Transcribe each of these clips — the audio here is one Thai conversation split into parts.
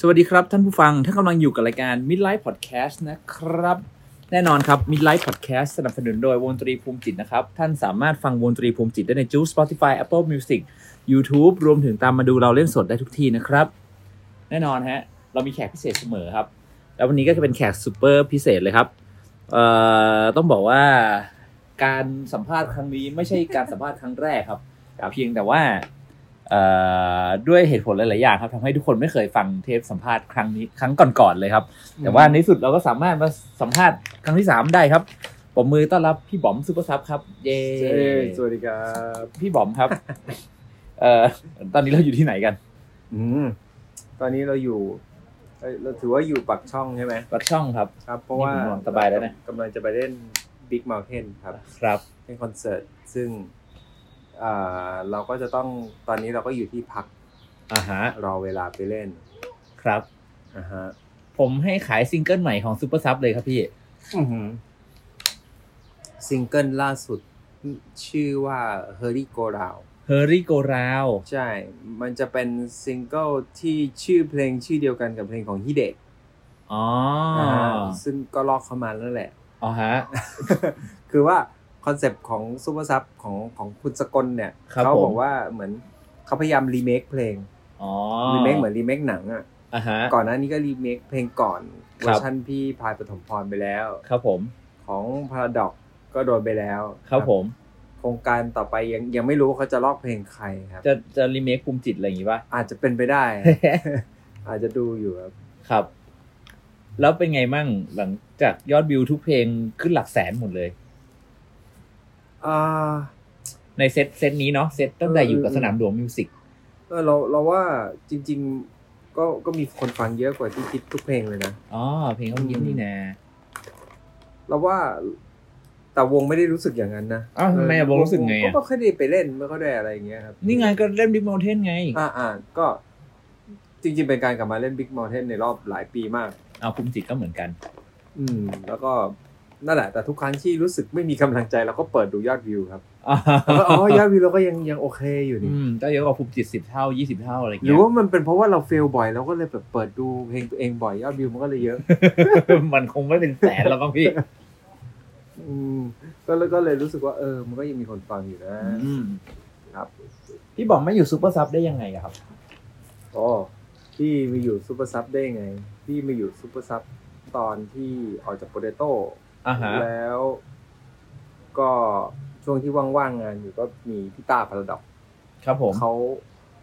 สวัสดีครับท่านผู้ฟังท่านกำลังอยู่กับรายการ Midlife Podcast นะครับ แน่นอนครับ Midlife Podcast สนับสนุนโดยวงดนตรีภูมิจิตนะครับ ท่านสามารถฟังวงดนตรีภูมิจิตได้ในจู Spotify Apple Music YouTube รวมถึงตามมาดูเราเล่นสดได้ทุกที่นะครับ แน่นอนฮะ เรามีแขกพิเศษเสมอครับ แล้ววันนี้ก็จะเป็นแขกซูเปอร์พิเศษเลยครับเอ่อต้องบอกว่าการสัมภาษณ์ครั้งนี้ไม่ใช่การสัมภาษณ์ครั้งแรกครับเพียงแต่ว่า ด้วยเหตุผลหลาย ๆ อย่างครับทำให้ทุกคนไม่เคยฟังเทปสัมภาษณ์ครั้งนี้ครั้งก่อน ๆ เลยครับ แต่ว่าในที่สุดเราก็สามารถมาสัมภาษณ์ครั้งที่สามได้ครับผมมือต้อนรับพี่บอมซูเปอร์ซับครับเย้เย้สวัสดีครับ พี่บอมครับเอ่อตอนนี้เราอยู่ที่ไหนกัน อืมตอนนี้เราอยู่เอ้ยเราถือว่าอยู่ปักช่องใช่ไหมปักช่องครับ ครับ เพราะว่านี่ผมนอนสบายแล้วนะกำลังจะไปเล่น Big Mountain ครับ ครับเป็นคอนเสิร์ตซึ่งอ่า เราก็จะต้องตอนนี้เราก็อยู่ที่พักอ่าฮะรอเวลาไปเล่น ครับอ่าฮะผมให้ขายซิงเกิลใหม่ของซูเปอร์ซับเลยครับพี่อื้อหือซิงเกิลล่าสุดชื่อว่า Hurry Go Round Hurry Go Round ใช่ มันจะเป็นซิงเกิลที่ชื่อเพลงชื่อเดียวกันกับเพลงของฮิเดะอ๋ออ่าซึ่งก็ลอกเข้ามาแล้วแหละ อ๋อฮะ คือว่า concept ของซูเปอร์ซับของของคุณสกลเนี่ยครับเขาผมบอกว่าเหมือนเขาพยายามรีเมคเพลงอ๋อรีเมคเหมือนรีเมคหนังอะอ่าฮะก่อนหน้านี้ก็รีเมคเพลงก่อนครับร์ชันพี่พายปฐมพรไปแล้ว ครับผม ของพาราด็อกซ์ก็โดนไปแล้ว ครับผม โครงการต่อไปยังยังไม่รู้ว่าเขาจะลอกเพลงใครครับ จะจะรีเมคภูมิจิตอะไรอย่างงี้ป่ะอาจจะเป็นไปได้ อาจจะดูอยู่ครับครับ แล้วเป็นไงมั่งหลังจากยอดวิวทุกเพลงขึ้นหลักแสนหมดเลยอ่า ในเซตเซตนี้เนาะเซตตั้งแต่อยู่กับเออสนามหลวงมิวสิกเออเราเราว่าจริง ๆ ก็ก็มีคนฟังเยอะกว่าที่คิดทุกเพลงเลยนะอ๋อเพลงเขาเยอะนี่นะเราว่าแต่วงไม่ได้รู้สึกอย่างนั้นนะอ้าวทำไมอะวงรู้สึกไงอะก็ไม่ค่อยได้ไปเล่นไม่ค่อยได้อะไรอย่างเงี้ยครับ นี่ไงก็เล่นบิ๊กม u เทนไง อ่าอ่าก็จริง ๆ เป็นการกลับมาเล่น Big Mountain ในรอบหลายปีมาก เอาภูมิจิตก็เหมือนกัน อืม แล้วก็ นั่นแหละแต่ทุกครั้งที่รู้สึกไม่มีกำลังใจเราก็เปิดดูยอดวิวครับแล้วก็อ๋อยอดวิวเราก็ยังยังโอเคอยู่นี่อืมก็เยอะกว่าภูมิจิตสิบเท่ายี่สิบเท่าอะไรหรืเงี้อยว่ามันเป็นเพราะว่าเราเฟลบ่อยเราก็เลยแบบเปิดดูเพลงตัวเองบ่อยยอดวิวมันก็เลยเยอะ มันคงไม่เป็นแสนแล้วบ้างพี่อืมก็เลยก็เลยรู้สึกว่าเออ มันก็ยังมีคนฟังอยู่นะอืมครับ พี่บอกไม่อยู่ซูเปอร์ซับได้ยังไงอะครับอ๋อพี่มาอยู่ซูเปอร์ซับได้ไง พี่มาอยู่ซูเปอร์ซับตอนที่ออกจากโปเตโต้ อ่าฮะแล้ว ก็ช่วงที่ว่างๆงานอยู่ก็มีพี่ต้าพาราด็อกซ์ครับผมเขา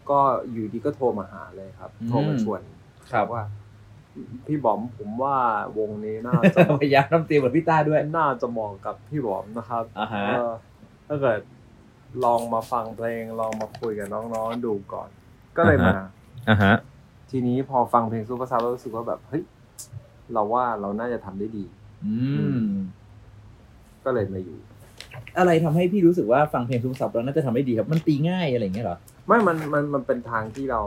ก็อยู่ดีก็โทรมาหาเลยครับอืมโทรมาชวนครับว่า พี่บอมผมว่าวงนี้น่าจะพยายามทำเตรียมกับพี่ต้าด้วยน่าจะเหมาะกับพี่บอมนะครับอ่าฮะเออถ้าเกิดลองมาฟังเพลงลองมาคุยกับน้องๆดูก่อน ก็เลยมาอ่าฮะทีนี้พอฟังเพลงซูเปอร์ซับแล้วรู้สึกว่าแบบเฮ้ยเราว่าเราน่าจะทำได้ดี อืม ก็เลยมาอยู่ อะไรทำให้พี่รู้สึกว่าฟังเพลงซูเปอร์ซับแล้วน่าจะทำได้ดีครับ มันตีง่ายอะไรอย่างเงี้ยเหรอ ไม่ มัน มัน มันเป็นทางที่เรา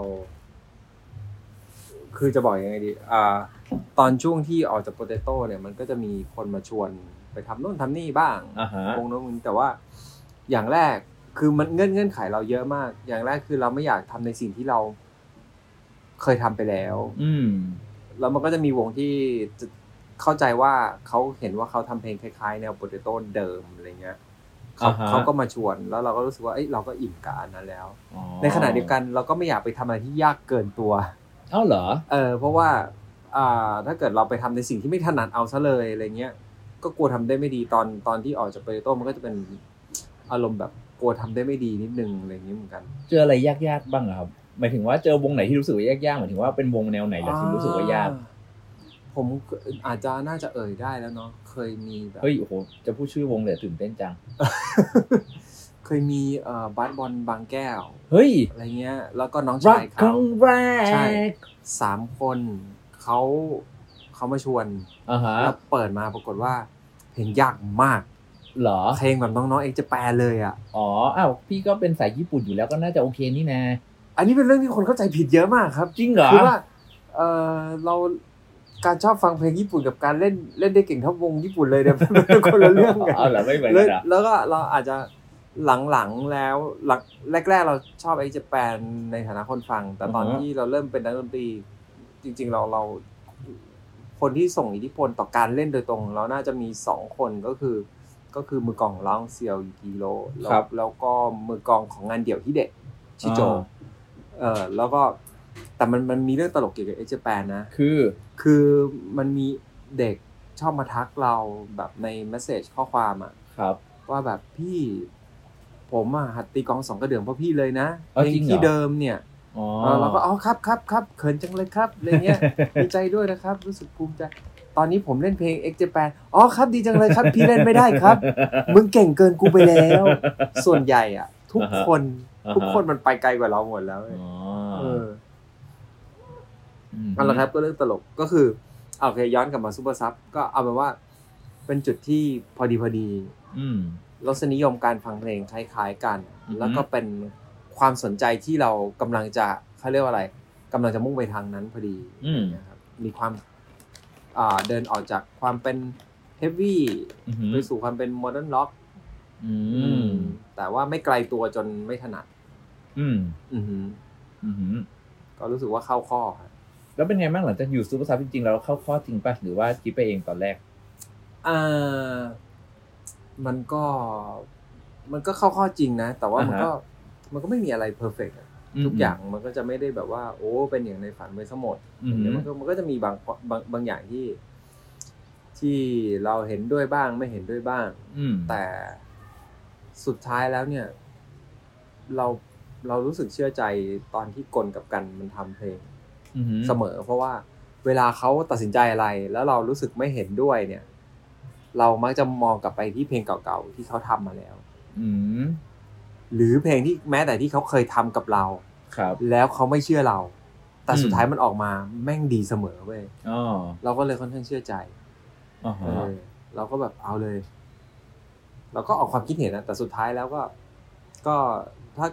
คือจะบอกยังไงดี อ่า ตอนช่วงที่ออกจากโปเตโต้เนี่ย มันก็จะมีคนมาชวนไปทำโน่นทำนี่บ้างอ่าฮะวงโน้นวงนี้แต่ว่า อย่างแรก คือมันเงื่อนเงื่อนไขเราเยอะมาก อย่างแรกคือเราไม่อยากทำในสิ่งที่เราเคยทำไปแล้ว อืมแล้วมันก็จะมีวงที่จะ เข้าใจว่าเขาเห็นว่าเขาทำเพลงคล้ายๆ แนวโปเตโต้เดิมอะไรเงี้ยเขาอ่าฮะเขาก็มาชวนแล้วเราก็รู้สึกว่าเอ้ยเราก็อิ่มกับอันนั้นแล้วอ๋อในขณะเดียวกันเราก็ไม่อยากไปทำอะไรที่ยากเกินตัวเอ้าเหรอเออเพราะว่าอ่าถ้าเกิดเราไปทำในสิ่งที่ไม่ถนัดเอาซะเลยอะไรเงี้ยก็กลัวทำได้ไม่ดีตอนตอนที่ออกจากโปเตโต้มันก็จะเป็นอารมณ์แบบกลัวทำได้ไม่ดีนิดนึงอะไรอย่างนี้เหมือนกัน เจออะไรยากๆบ้างอะครับหมายถึงว่าเจอวงไหนที่รู้สึกว่ายากๆหมายถึงว่าเป็นวงแนวไหนเหรอที่รู้สึกว่ายากอ่ ผมอาจจะน่าจะเอ่ยได้แล้วเนาะเคยมีแบบเฮ้ยโอ้โหจะพูดชื่อวงเลยตื่นเต้นจัง เคยมีเอ่อบัสบอลบางแก้ว เฮ้ยอะไรเงี้ย แล้วก็น้องรัชากยครั้เขางแรใช่กสามคนเขาเขามาชวนอ่าฮะแล้วเปิดมาปรากฏว่าเพลงยากมากเหรอเพลงแบบน้องๆเองจะแปลเลยอะอ๋ออ้าวพี่ก็เป็นสายญี่ปุ่นอยู่แล้วก็น่าจะโอเคนี่นะ อันนี้เป็นเรื่องที่คนเข้าใจผิดเยอะมากครับ จริงเหรอคือว่าเออเรา การชอบฟังเพลงญี่ปุ่นกับการเล่นเล่นได้เก่งเท่าวงญี่ปุ่นเลยเนี่ยมันเป็นคนละเรื่องกันอ๋อเหรอไม่เหมือนแล้กัวนเหรอแล้วก็เราอาจจะหลังๆแล้วหลักแรก ๆ เราชอบไอ้เจแปนในฐานะคนฟัง แต่ตอนอือฮะที่เราเริ่มเป็นนักดนตรี จริง ๆ เราเรา คนที่ส่งอิทธิพลต่อการเล่นโดยตรง เราน่าจะมีสองคนก็คือ ก็คือมือกลองของเราเซียวยูกิโรแล้วครับแล้วก็มือกลองของงานเดี่ยวที่เด็กชิโจอ่าเออแล้วก็ แต่มันมันมีเรื่องตลกเกี่ยวกับเอเจแปนนะ คือ คือมันมีเด็กชอบมาทักเราแบบในเมสเซจข้อความอะครับ ว่าแบบพี่ ผมอะหัดตีกลองสองกระเดื่องเพราะพี่เลยนะอ๋อเพลจริงงเหรอที่เดิมเนี่ยอ๋อเออเราก็อ๋อครับครับครับเขินจังเลยครับอะไรเงี้ยดีใจด้วยนะครับ รู้สึกภูมิใจตอนนี้ผมเล่นเพลง X Japan อ๋อครับดีจังเลยครับ พี่เล่นไม่ได้ครับ มึงเก่งเกินกูไปแล้ว ส่วนใหญ่อะทุกคนอ่าฮะทุกคนมันไปไกลกว่าเราหมดแล้วอ๋อเออ มเอาละครับก็เรื่องตลกก็คือโอเคย้อนกลับมาซูเปอร์ซับก็เอาเป็นว่า เป็นจุดที่พอดีพอดีอืมรสนิยมการฟังเพลงคล้าย ๆ กันอือฮึแล้วก็เป็นความสนใจที่เรากำลังจะเขาเรียกว่าอะไรกำลังจะมุ่งไปทางนั้นพอดีอืมนะครับมีความอ่าเดินออกจากความเป็น heavy อือหือไปสู่ความเป็น modern rockอืมแต่ว่าไม่ไกลตัวจนไม่ถนัด อืม อือหืออือหือก็รู้สึกว่าเข้าข้อครับ แล้วเป็นไงบ้างหลังจากอยู่ซูเปอร์ซับจริงๆแล้วเข้าข้อจริงป่ะหรือว่าคิดไปเองตอนแรกอ่ามันก็ มันก็เข้าข้อจริงนะ แต่ว่ามันอ่าฮะก็ มันก็ไม่มีอะไร perfect ทุกอย่างมันก็จะไม่ได้แบบว่า โอ้ เป็นอย่างในฝันไปทั้งหมดอือหือมันก็มันก็จะมีบางบางบางอย่างที่ ที่เราเห็นด้วยบ้างไม่เห็นด้วยบ้างอืมแต่สุดท้ายแล้วเนี่ย เราเรารู้สึกเชื่อใจตอนที่กลกับกันมันทำเพลงอือหือ เสมอ เพราะว่าเวลาเขาตัดสินใจอะไร แล้วเรารู้สึกไม่เห็นด้วยเนี่ย เรามักจะมองกลับไปที่เพลงเก่าๆที่เขาทำมาแล้ว อืมหรือเพลงที่แม้แต่ที่เขาเคยทำกับเราครับ แล้วเขาไม่เชื่อเรา แต่อืมสุดท้ายมันออกมาแม่งดีเสมอเว้ยอ๋อเราก็เลยค่อนข้างเชื่อใจอ๋อเอฮะอเราก็แบบเอาเลย เราก็ออกความคิดเห็นนะแต่สุดท้ายแล้วก็ ก็ถ้า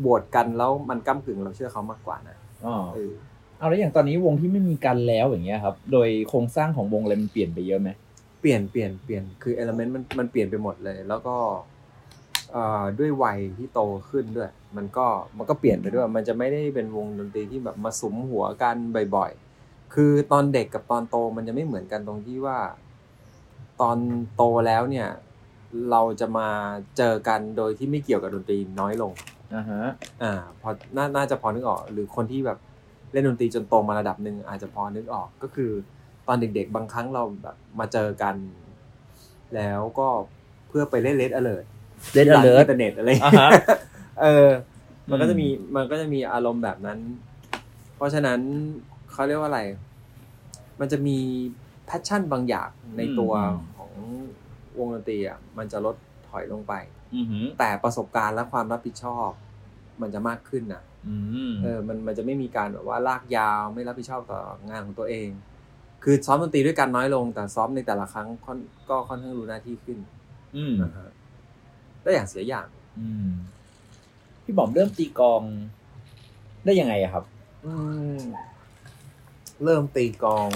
โหวตกันแล้วมันก้ากึ่งเราเชื่อเขามากกว่านะอ๋อ เออเอาแล้วอย่างตอนนี้วงที่ไม่มีกันแล้วอย่างเงี้ยครับ โดยโครงสร้างของวงอะไรมันเปลี่ยนไปเยอะไหมเปลี่ยนเปลี่ยนเปลี่ยนคือเอลเมนต์มันมันเปลี่ยนไปหมดเลย แล้วก็เอ่อด้วยวัยที่โตขึ้นด้วย มันก็มันก็เปลี่ยนไปด้วย มันจะไม่ได้เป็นวงดนตรีที่แบบมาสุมหัวกันบ่อยๆ คือตอนเด็กกับตอนโตมันจะไม่เหมือนกันตรงที่ว่า ตอนโตแล้วเนี่ย เราจะมาเจอกันโดยที่ไม่เกี่ยวกับดนตรีน้อยลงอ่าฮะอ่าพอน่าน่าจะพอนึกออก หรือคนที่แบบเล่นดนตรีจนโตมาระดับหนึ่งอาจจะพอนึกออกก็คือตอนเด็กๆ บางครั้งเราแบบมาเจอกัน แล้วก็เพื่อไปเล่น Red Alert เล่น Alert อินเทอร์เน็ตอะไรอ่าฮะเออ มันก็อืมจะมีมันก็จะมีอารมณ์แบบนั้น เพราะฉะนั้นเขาเรียกว่าอะไร มันจะมีแพชชั่นบางอย่างในตัวของวงดนตรีอะมันจะลดถอยลงไปอือหือแต่ประสบการณ์และความรับผิดชอบ มันจะมากขึ้นนะอืม เออมันมันจะไม่มีการแบบว่าลากยาวไม่รับผิดชอบต่องานของตัวเอง คือซ้อมดนตรีด้วยกันน้อยลง แต่ซ้อมในแต่ละครั้งค่อนก็ค่อนข้างรู้หน้าที่ขึ้น อืมนะฮะได้อย่างเสียอย่าง อืมพี่บอมเริ่มตีกลองได้ยังไงอะครับ อืมเริ่มตีกลอง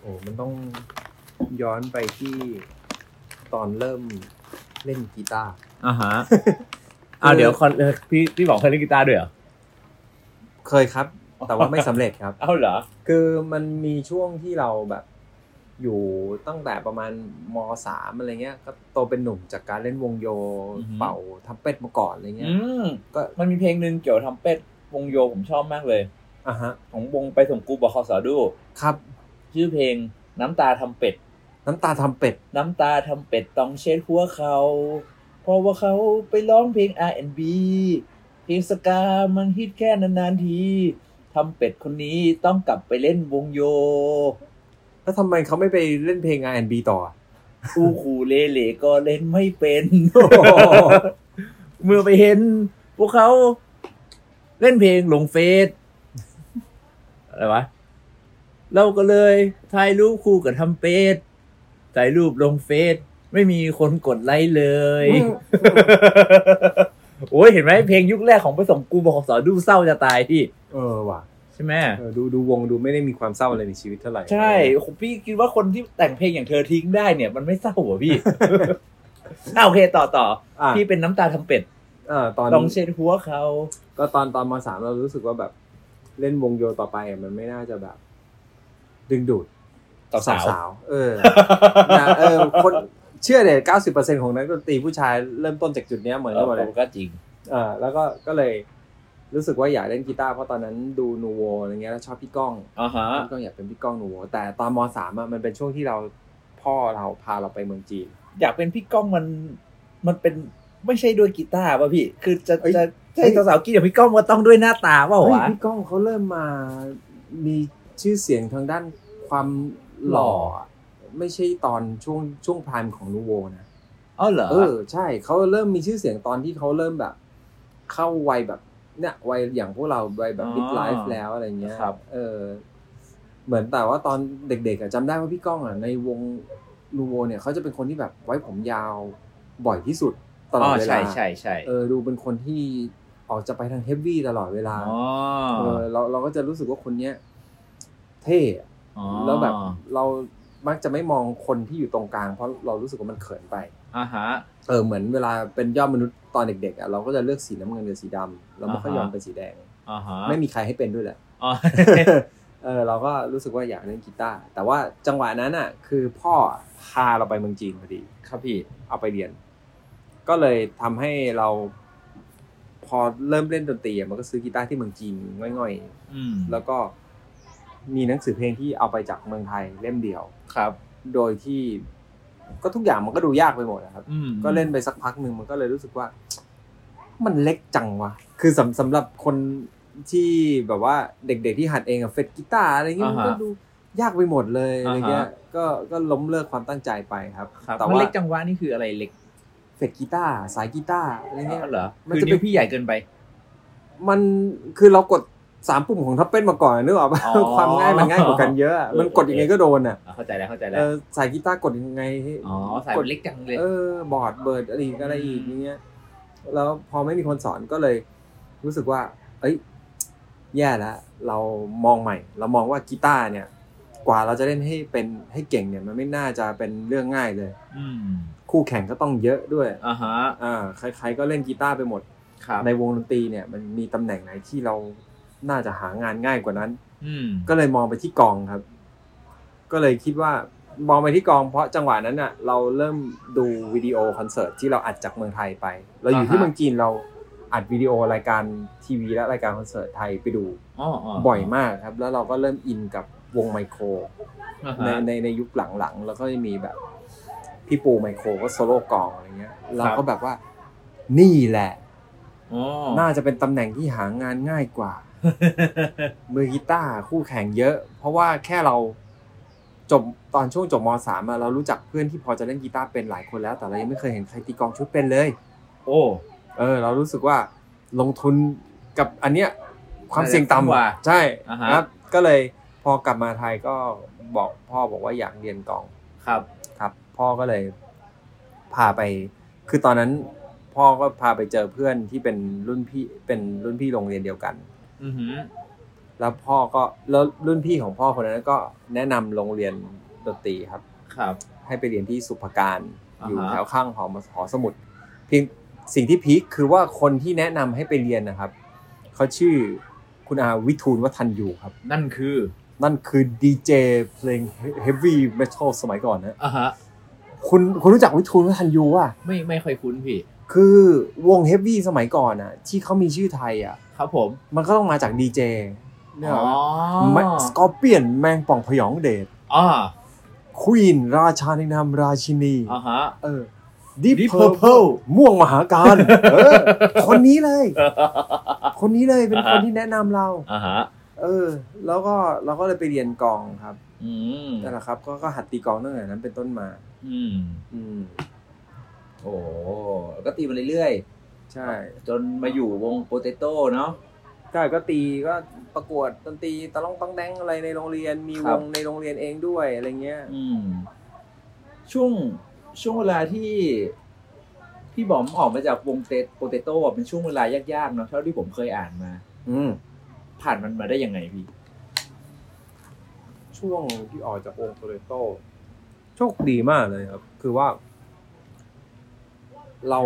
โอ้มันต้องย้อนไปที่ตอนเริ่มเล่นกีตาร์อ่าฮะอ่าเดี๋ยวคอนเออพี่พี่บอกเคยเล่นกีตาร์ด้วยเหรอ เคยครับ แต่ว่าไม่สำเร็จครับเอ้าเหรอคือมันมีช่วงที่เราแบบ อยู่ตั้งแต่ประมาณมสามอะไรเงี้ย ก็โตเป็นหนุ่มจากการเล่นวงโยอือฮึเป่าทัมเป็ดมาก่อนอะไรเงี้อืยมก็มันมีเพลงหนึ่งเกี่ยวกับทำเป็ดวงโยผมชอบมากเลยอะฮะ ของวงไปส่งกูบอกขอสอดูครับ ชื่อเพลงน้ำตาทำเป็ดน้ำตาทำเป็ด น้ำตาทำเป็ดต้องเช็ดหัวเขา เพราะว่าเขาไปร้องเพลง R&B เพลงสกามันฮิตแค่นานๆทีทำเป็ดคนนี้ต้องกลับไปเล่นวงโย แล้วทำไมเขาไม่ไปเล่นเพลง R&B ต่ออะอูคูเลเลก็เล่นไม่เป็นเมื่อไปเห็น พวกเขาเล่นเพลงลงเฟซอะไรวะ เราก็เลยถ่ายรูปคู่กับทำเป็ดถ่ายรูปลงเฟซไม่มีคนกดไลค์เลย โอ้ยเห็นไหมเพลงยุคแรกของไปส่งกูบอกสอนดูเศร้าจะตายพี่ เออว่ะใช่ไหมเออดูดูวงดูไม่ได้มีความเศร้าอะไรในชีวิตเท่าไหร่ใช่ผมพี่คิดว่าคนที่แต่งเพลงอย่างเธอทิ้งได้เนี่ย มันไม่เศร้าเหรอพี่อ่าโอเคต่อต่ออะพี่เป็นน้ำตาทำเป็ดเออตอนลองเช็ดหัวเขา ก็ตอนตอนมสามเรารู้สึกว่าแบบ เล่นวงโยต่อไปอะมันไม่น่าจะแบบ ดึงดูดสาวสาวๆเออนะเออ คน เชื่อเลยเก้าสิบเปอร์เซ็นของนักดนตรีผู้ชายเริ่มต้นจากจุดเนี้ยเหมือนเอกันอหมดเลยก็จริงเออแล้วก็ก็เลยรู้สึกว่าอยากเล่นกีตาร์เพราะตอนนั้นดูนูโวอะไรเงี้ยแล้วชอบพี่ก้องอ่าฮะพี่ก้องอยากเป็นพี่ก้องนูโวแต่ตอนมสามอะมันเป็นช่วงที่เราพ่อเราพาเราไปเมืองจีน อยากเป็นพี่ก้องมันมันเป็นไม่ใช่ด้วยกีตาร์ป่ะพี่ คือจะเอ้ยจะใช่สาวๆกินกับพี่ก้องมันต้องด้วยหน้าตาเปล่าเฮ้ยวะพี่ก้องเขาเริ่มมามีชื่อเสียงทางด้านความหล่ออะ ไม่ใช่ตอนช่วงช่วงพรายของนูโวนะอ๋อเหรอเออใช่เขาเริ่มมีชื่อเสียงตอนที่เขาเริ่มแบบ เข้าวัยแบบเนี่ยวัยอย่างพวกเราวัยแบบอ๋อมิดไลฟ์แล้วอะไรเงี้ยครับ เออ เหมือนแต่ว่าตอนเด็กๆอะจำได้ว่าพี่ก้องอะในวงนูโวเนี่ยเขาจะเป็นคนที่แบบไว้ผมยาวบ่อยที่สุดตลอดเวลาใช่ใช่ใช่เออดูเป็นคนที่ออกจะไปทางเฮฟวี่ตลอดเวลาอ๋อเออเราเราก็จะรู้สึกว่าคนเนี้ย เท่อะอ๋อแล้วแบบเรา มักจะไม่มองคนที่อยู่ตรงกลาง เพราะเรารู้สึกว่ามันเขินไปอ่าฮะเออเหมือนเวลาเป็นยอดมนุษย์ตอนเด็กๆอะเราก็จะเลือกสีน้ำเงินกับสีดำเราไม่ค่อยอ่าฮะยอมเป็นสีแดง อ่าฮะไม่มีใครให้เป็นด้วยแหละ อ๋อ เออเราก็รู้สึกว่าอยากเล่นกีตาร์แต่ว่าจังหวะนั้นอะ คือพ่อพาเราไปเมืองจีนพอดี ครับพี่ เอาไปเรียน ก็เลยทำให้เรา พอเริ่มเล่นดนตรีอะมันก็ซื้อกีตาร์ที่เมืองจีนง่อยอืมๆ แล้วก็มีหนังสือเพลงที่เอาไปจากเมืองไทยเล่มเดียว ครับ โดยที่ก็ทุกอย่างมันก็ดูยากไปหมดนะครับอืมก็เล่นไปสักพักหนึ่งมันก็เลยรู้สึกว่า มันเล็กจังวะคือสำสำหรับคนที่แบบว่าเด็กๆที่หัดเองอะเฟดกีตาร์อะไรเงี้ยอ่ามันฮะก็ดูยากไปหมดเลยอะไรเงี้ยอ่าฮะก็ก็ล้มเลิกความตั้งใจไปครับครับแต่มันว่าเล็กจังหวะนี่คืออะไรเล็กเฟดกีตาร์สายกีตาร์อะไรเงี้ยอ๋อเหรอมันคือจะเป็นนิ้วพี่ใหญ่เกินไป มันคือเรากด สามปุ่มของทัพเป็นมาก่อนนึกออกปะอ๋อความง่ายมันง่ายกว่ากันเยอะอะเออมันกดยังไงก็โดนอะอะเข้าใจแล้วเข้าใจแล้เอวอสายกีตาร์กดยังไงให้อ๋อสายกมัดนเล็กจังเลยเออบอร์ดเบิร์ดอะไรอีกอะไรอีกอย่างเงี้ยแล้วพอไม่มีคนสอนก็เลย รู้สึกว่า เอ้ย แย่แล้วเรามองใหม่ เรามองว่ากีตาร์เนี่ย กว่าเราจะเล่นให้เป็นให้เก่งเนี่ย มันไม่น่าจะเป็นเรื่องง่ายเลย อืมคู่แข่งก็ต้องเยอะด้วยอ่าฮะอ่าใครๆก็เล่นกีตาร์ไปหมดครับในวงดนตรีเนี่ย มันมีตำแหน่งไหนที่เรา น่าจะหางานง่ายกว่านั้น อืมก็เลยมองไปที่กลองครับ ก็เลยคิดว่ามองไปที่กลองเพราะจังหวะนั้นน่ะ เราเริ่มดูวิดีโอคอนเสิร์ตที่เราอัดจากเมืองไทยไป เราอยู่ที่เมืองจีนเราอัดวิดีโอรายการทีวีและรายการคอนเสิร์ตไทยไปดูอ๋ออ๋อบ่อยมากครับ แล้วเราก็เริ่มอินกับวงไมโครอ่าในฮะในในยุคหลังๆแล้วก็จะมีแบบพี่ปูไมโครก็โซโล่กลองอะไรเงี้ยเราก็แบบว่านี่แหละอ๋อน่าจะเป็นตำแหน่งที่หางานง่ายกว่า มือกีตาร์คู่แข่งเยอะ เพราะว่าแค่เราจบตอนช่วงจบมสามอะเรารู้จักเพื่อนที่พอจะเล่นกีตาร์เป็นหลายคนแล้ว แต่เรายังไม่เคยเห็นใครตีกลองชุดเป็นเลย โอ้ เออ เรารู้สึกว่าลงทุนกับอันเนี้ยความเสี่ยงต่กว่าำใช่อ่าฮะครับ ก็เลยพอกลับมาไทยก็บอกพ่อบอกว่าอยากเรียนกลองครับ ครับ พ่อก็เลย พาไป คือตอนนั้น พ่อก็พาไปเจอเพื่อนที่เป็นรุ่นพี่เป็นรุ่นพี่โรงเรียนเดียวกันอือหือ แล้วพ่อก็แล้วรุ่นพี่ของพ่อคนนั้นก็แนะนำโรงเรียนดนตรีครับ ครับ ให้ไปเรียนที่สุภการอ่าฮะอยู่แถวข้างหอมหอสมุดเพียงสิ่งที่พีคคือว่าคนที่แนะนำให้ไปเรียนนะครับเขาชื่อคุณอาวิทูลวัฒนยูครับ นั่นคือ นั่นคือดีเจเพลงเฮฟวี่เมทัลสมัยก่อนนะอ่าฮะคุณคุณรู้จักวิทูลวัฒนยูอะไม่ไม่ค่อยคุ้นพี่ คือวงเฮฟวี่สมัยก่อนอะ ที่เขามีชื่อไทยอะ ครับผมมันก็ต้องมาจากดีเจเนี่ยอ๋อสกอร์เปียนแมงป่องพยองเดชอ่าควีนราชาในนามราชินีอ่าฮะเออ Deep Deep Purple Purple ม่วงมหาการเออคนนี้เลย คนนี้เลยเป็นคนที่แนะนำเราอ่าฮะเออ แล้วก็เราก็เลยไปเรียนกลองครับอืมนั่นแหละครับ ก็ก็หัดตีกลองตั้งแต่นั้นเป็นต้นมา อืม อืม โอ้แล้วก็ตีมาเรื่อย ใช่ๆจนมาอยู่วงโปเตโต้เนาะใช่ก็ตีก็ประกวดดนตรีตะล่องต้องแดงอะไรในโรงเรียนมีครัวบงในโรงเรียนเองด้วยอะไรเงี้ยอืมช่วงช่วงเวลาที่พี่บอมออกมาจากวงเตโปเตโต้เป็นช่วงเวลายากๆเนาะเท่าที่ผมเคยอ่านมา อืมผ่านมันมาได้ยังไงพี่ ช่วงที่ออกจากวงโตเรโตโชคดีมากเลยครับ คือว่า เรา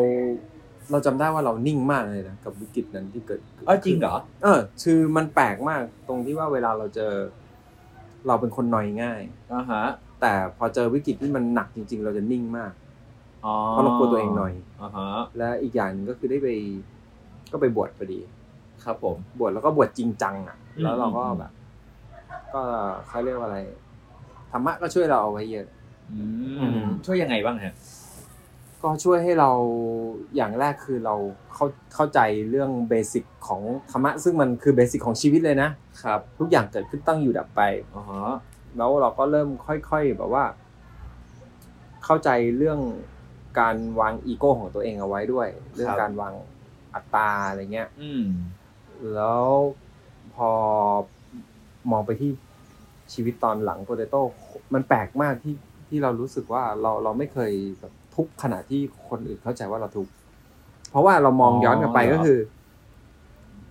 เราจำได้ว่าเรานิ่งมากเลยนะกับวิกฤตนั้นที่เกิดอ๋อจริงเหรอเออคือมันแปลกมากตรงที่ว่าเวลาเราเจอ เราเป็นคนนอยง่ายอ่าฮะ แต่พอเจอวิกฤตที่มันหนักจริง ๆ เราจะนิ่งมากอ๋อเพราะเรากลัวตัวเองหน่อยอ่าฮะและอีกอย่างหนึงก็คือได้ไป ก็ไปบวชพอดี ครับผมบวชแล้วก็บวชจริงจังอะอืมแล้วเราก็อืมแบบก็เขาเรียกว่าอะไรธรรมะก็ช่วยเราเอาไว้เยอะอือืมมช่วยยังไงบ้างฮะ ก็ช่วยให้เราอย่างแรกคือเราเข้าเข้าใจเรื่อง basic ของธรรมะซึ่งมันคือ basic ของชีวิตเลยนะครับ ทุกอย่างเกิดขึ้นตั้งอยู่ดับไปอ๋อฮะแล้วเราก็เริ่มค่อยๆแบบว่า เข้าใจเรื่องการวางอีโก้ของตัวเองเอาไว้ด้วย เรื่องการวางอัตตาอะไรเงี้ยอืมแล้วพอมองไปที่ชีวิตตอนหลังโปเตโต้มันแปลกมากที่ที่เรารู้สึกว่าเราเราไม่เคยแบบ ทุกข์ขณะที่คนอื่นเข้าใจว่าเราทุกข์เพราะว่าเรามองย้อนกลับไปก็คือ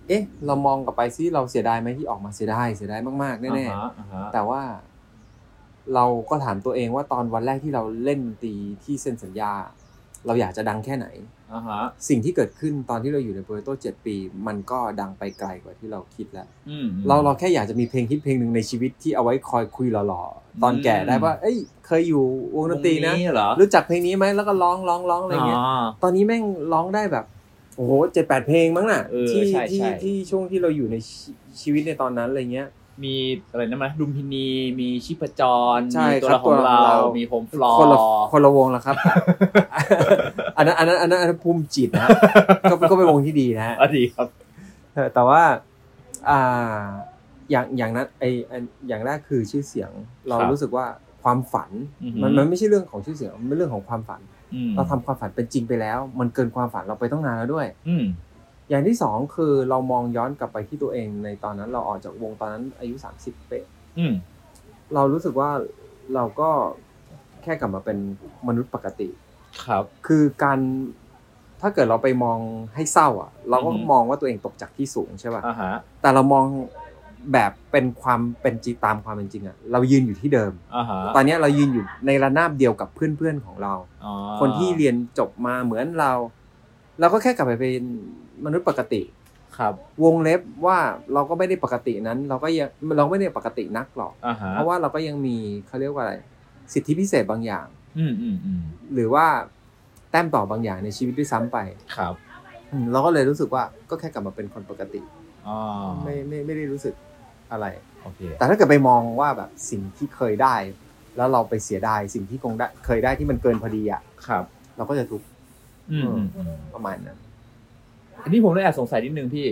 เอ๊ะ เรามองกลับไปซิเราเสียดายไหมที่ออกมาเสียดายเสียดายมากๆแน่อ่าฮะอ่าฮะๆแต่ว่า เราก็ถามตัวเองว่าตอนวันแรกที่เราเล่นดนตรีที่เซ็นสัญญา เราอยากจะดังแค่ไหนอ่าฮะสิ่งที่เกิดขึ้นตอนที่เราอยู่ในโปรโตเจ็ดปี มันก็ดังไปไกลกว่าที่เราคิดแล้วอืมเราเราแค่อยากจะมีเพลงฮิตเพลงหนึ่งในชีวิตที่เอาไว้คอยคุยหล่อๆ ตอนแก่ได้ว่า เอ้ย เคยอยู่วงดนตรีนะเหรอรู้จักเพลงนี้ไหมแล้วก็ร้องร้องร้องอะไรเงี้ยอ๋อตอนนี้แม่งร้องได้แบบ โอ้โหเจ็ดแปดเพลงมั้งน่ะเออที่ใช่ที่ใช่ที่ช่วงที่เราอยู่ในชีชีวิตในตอนนั้นอะไรเงี้ย มีอะไรนะมั้ยลุมพินีมีชิปจรใช่มีตัวครัละบของตัวละเราของเรามีโฮมฟลอร์คนละคนละวงแล้วครับ อันนั้นอันนั้นอันนั้นอันนั้นภูมิจิตนะฮะก็ก็เป็นวงที่ดีนะฮะอะดีครับเออแต่ว่าอ่าอย่างอย่างนั้นไออันอย่างแรกคือชื่อเสียงเราครับรู้สึกว่าความฝันอือหือมันมันไม่ใช่เรื่องของชื่อเสียงมันเป็นเรื่องของความฝันอืมเราทำความฝันเป็นจริงไปแล้ว มันเกินความฝันเราไปต้องนานแล้วด้วย อืมอย่างที่สองคือเรามองย้อนกลับไปที่ตัวเองในตอนนั้นเราออกจากวงตอนนั้นอายุ30เป๊ะอืมเรารู้สึกว่าเราก็แค่กลับมาเป็นมนุษย์ปกติ ครับ คือการถ้าเกิดเราไปมองให้เศร้า อะ เราก็อือฮึมองว่าตัวเองตกจากที่สูงใช่ป่ะอ่าฮะแต่เรามองแบบเป็นความเป็นจริงตามความเป็นจริงอะเรายืนอยู่ที่เดิมอ่าฮะตอนเนี้ยเรายืนอยู่ในระนาบเดียวกับเพื่อนๆของเราอ๋อคนที่เรียนจบมาเหมือนเรา เราก็แค่กลับไปเป็น มนุษย์ปกติครับ วงเล็บว่าเราก็ไม่ได้ปกตินั้น เราก็ยังเราไม่ได้ปกตินักหรอกอ่าฮะเพราะว่าเราก็ยังมีเขาเรียกว่าอะไร สิทธิพิเศษบางอย่าง อืมอืมอืมหรือว่าแต้มต่อบางอย่างในชีวิตด้วยซ้ำไปครับอืมเราก็เลยรู้สึกว่าก็แค่กลับมาเป็นคนปกติอ๋อไม่ไม่ไม่ได้รู้สึกอะไรโอเคแต่ถ้าเกิดไปมองว่าแบบสิ่งที่เคยได้ แล้วเราไปเสียดายสิ่งที่คงได้เคยได้ที่มันเกินพอดีอะครับ เราก็จะทุกข์อืมอืมอืมประมาณนั้น อันนี้ผมเลยแอบสงสัยนิดนึงพี่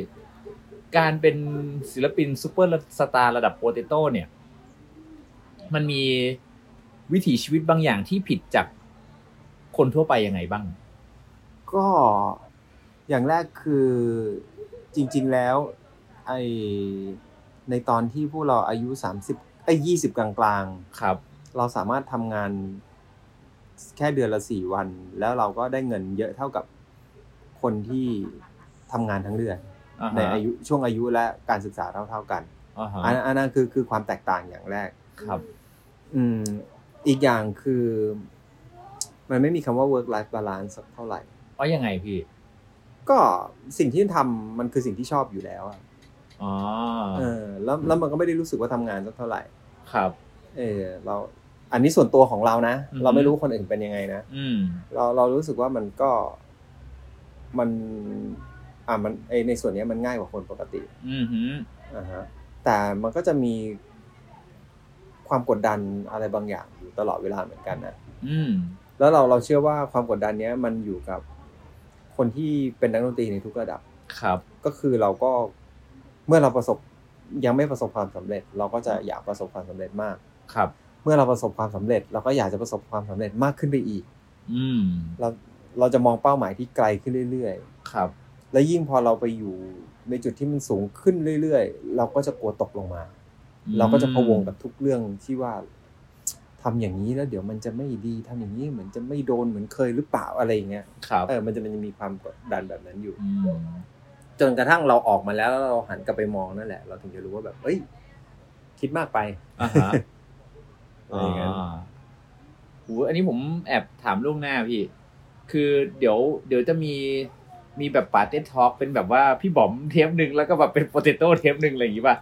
การเป็นศิลปินซูเปอร์สตาร์ระดับโปเตโต้เนี่ย มันมีวิถีชีวิตบางอย่างที่ผิดจากคนทั่วไปยังไงบ้าง ก็อย่างแรกคือจริง ๆแล้วไอในตอนที่พวกเราอายุ30ไอ้ยี่สิบกลางๆครับ เราสามารถทำงานแค่เดือนละสี่วัน แล้วเราก็ได้เงินเยอะเท่ากับคนที่ ทำงานทั้งเดือนอ่าฮะในอายุช่วงอายุและการศึกษาเท่าๆกันอ่าฮะอันอันนั้นคือคือความแตกต่างอย่างแรกครับ อืมอีกอย่างคือ มันไม่มีคำว่า work life balance สักเท่าไหร่อ๋อยังไงพี่ ก็สิ่งที่ทำมันคือสิ่งที่ชอบอยู่แล้วอะอ๋อเออ แล้วแล้วมันก็ไม่ได้รู้สึกว่าทำงานสักเท่าไหร่ ครับ เออ เราอันนี้ส่วนตัวของเรานะอือฮึเราไม่รู้คนอื่นเป็นยังไงนะอืมเราเรารู้สึกว่ามันก็มัน อ่ามันไอในส่วนเนี้ยมันง่ายกว่าคนปกติ อืมหืมอ่าฮะแต่มันก็จะมีความกดดันอะไรบางอย่างอยู่ตลอดเวลาเหมือนกันนะอืมแล้วเราเราเชื่อว่าความกดดันเนี้ยมันอยู่กับคนที่เป็นนักดนตรีในทุกระดับครับ ก็คือเราก็เมื่อเราประสบยังไม่ประสบความสำเร็จ เราก็จะอยากประสบความสำเร็จมากครับ เมื่อเราประสบความสำเร็จ เราก็อยากจะประสบความสำเร็จมากขึ้นไปอีก อืมเราเราจะมองเป้าหมายที่ไกลขึ้นเรื่อยครับๆ และยิ่งพอเราไปอยู่ในจุดที่มันสูงขึ้นเรื่อยๆ เราก็จะกลัวตกลงมา เราก็จะพะวงกับทุกเรื่องที่ว่าทำอย่างนี้แล้ว เดี๋ยวมันจะไม่ดีทำอย่างนี้เหมือนจะไม่โดนเหมือนเคยหรือเปล่าอะไรอย่างเงี้ยครับเออมันจะมันจะมีความกดดันแบบนั้นอยู่อืมจนกระทั่งเราออกมาแล้วแล้วเราหันกลับไปมองนั่นแหละ เราถึงจะรู้ว่าแบบ เอ้ย คิดมากไปอ่าฮะอะไรอย่างเงี้ยอ่าโหอันนี้ผมแอบถามล่วงหน้าพี่ คือเดี๋ยว เดี๋ยวจะมี มีแบบปาร์ตี้ทอล์กเป็นแบบว่าพี่บอมเทปหนึ่งแล้วก็แบบเป็นโปเตโต้เทปหนึ่งอะไรอย่างงี้ป่ะ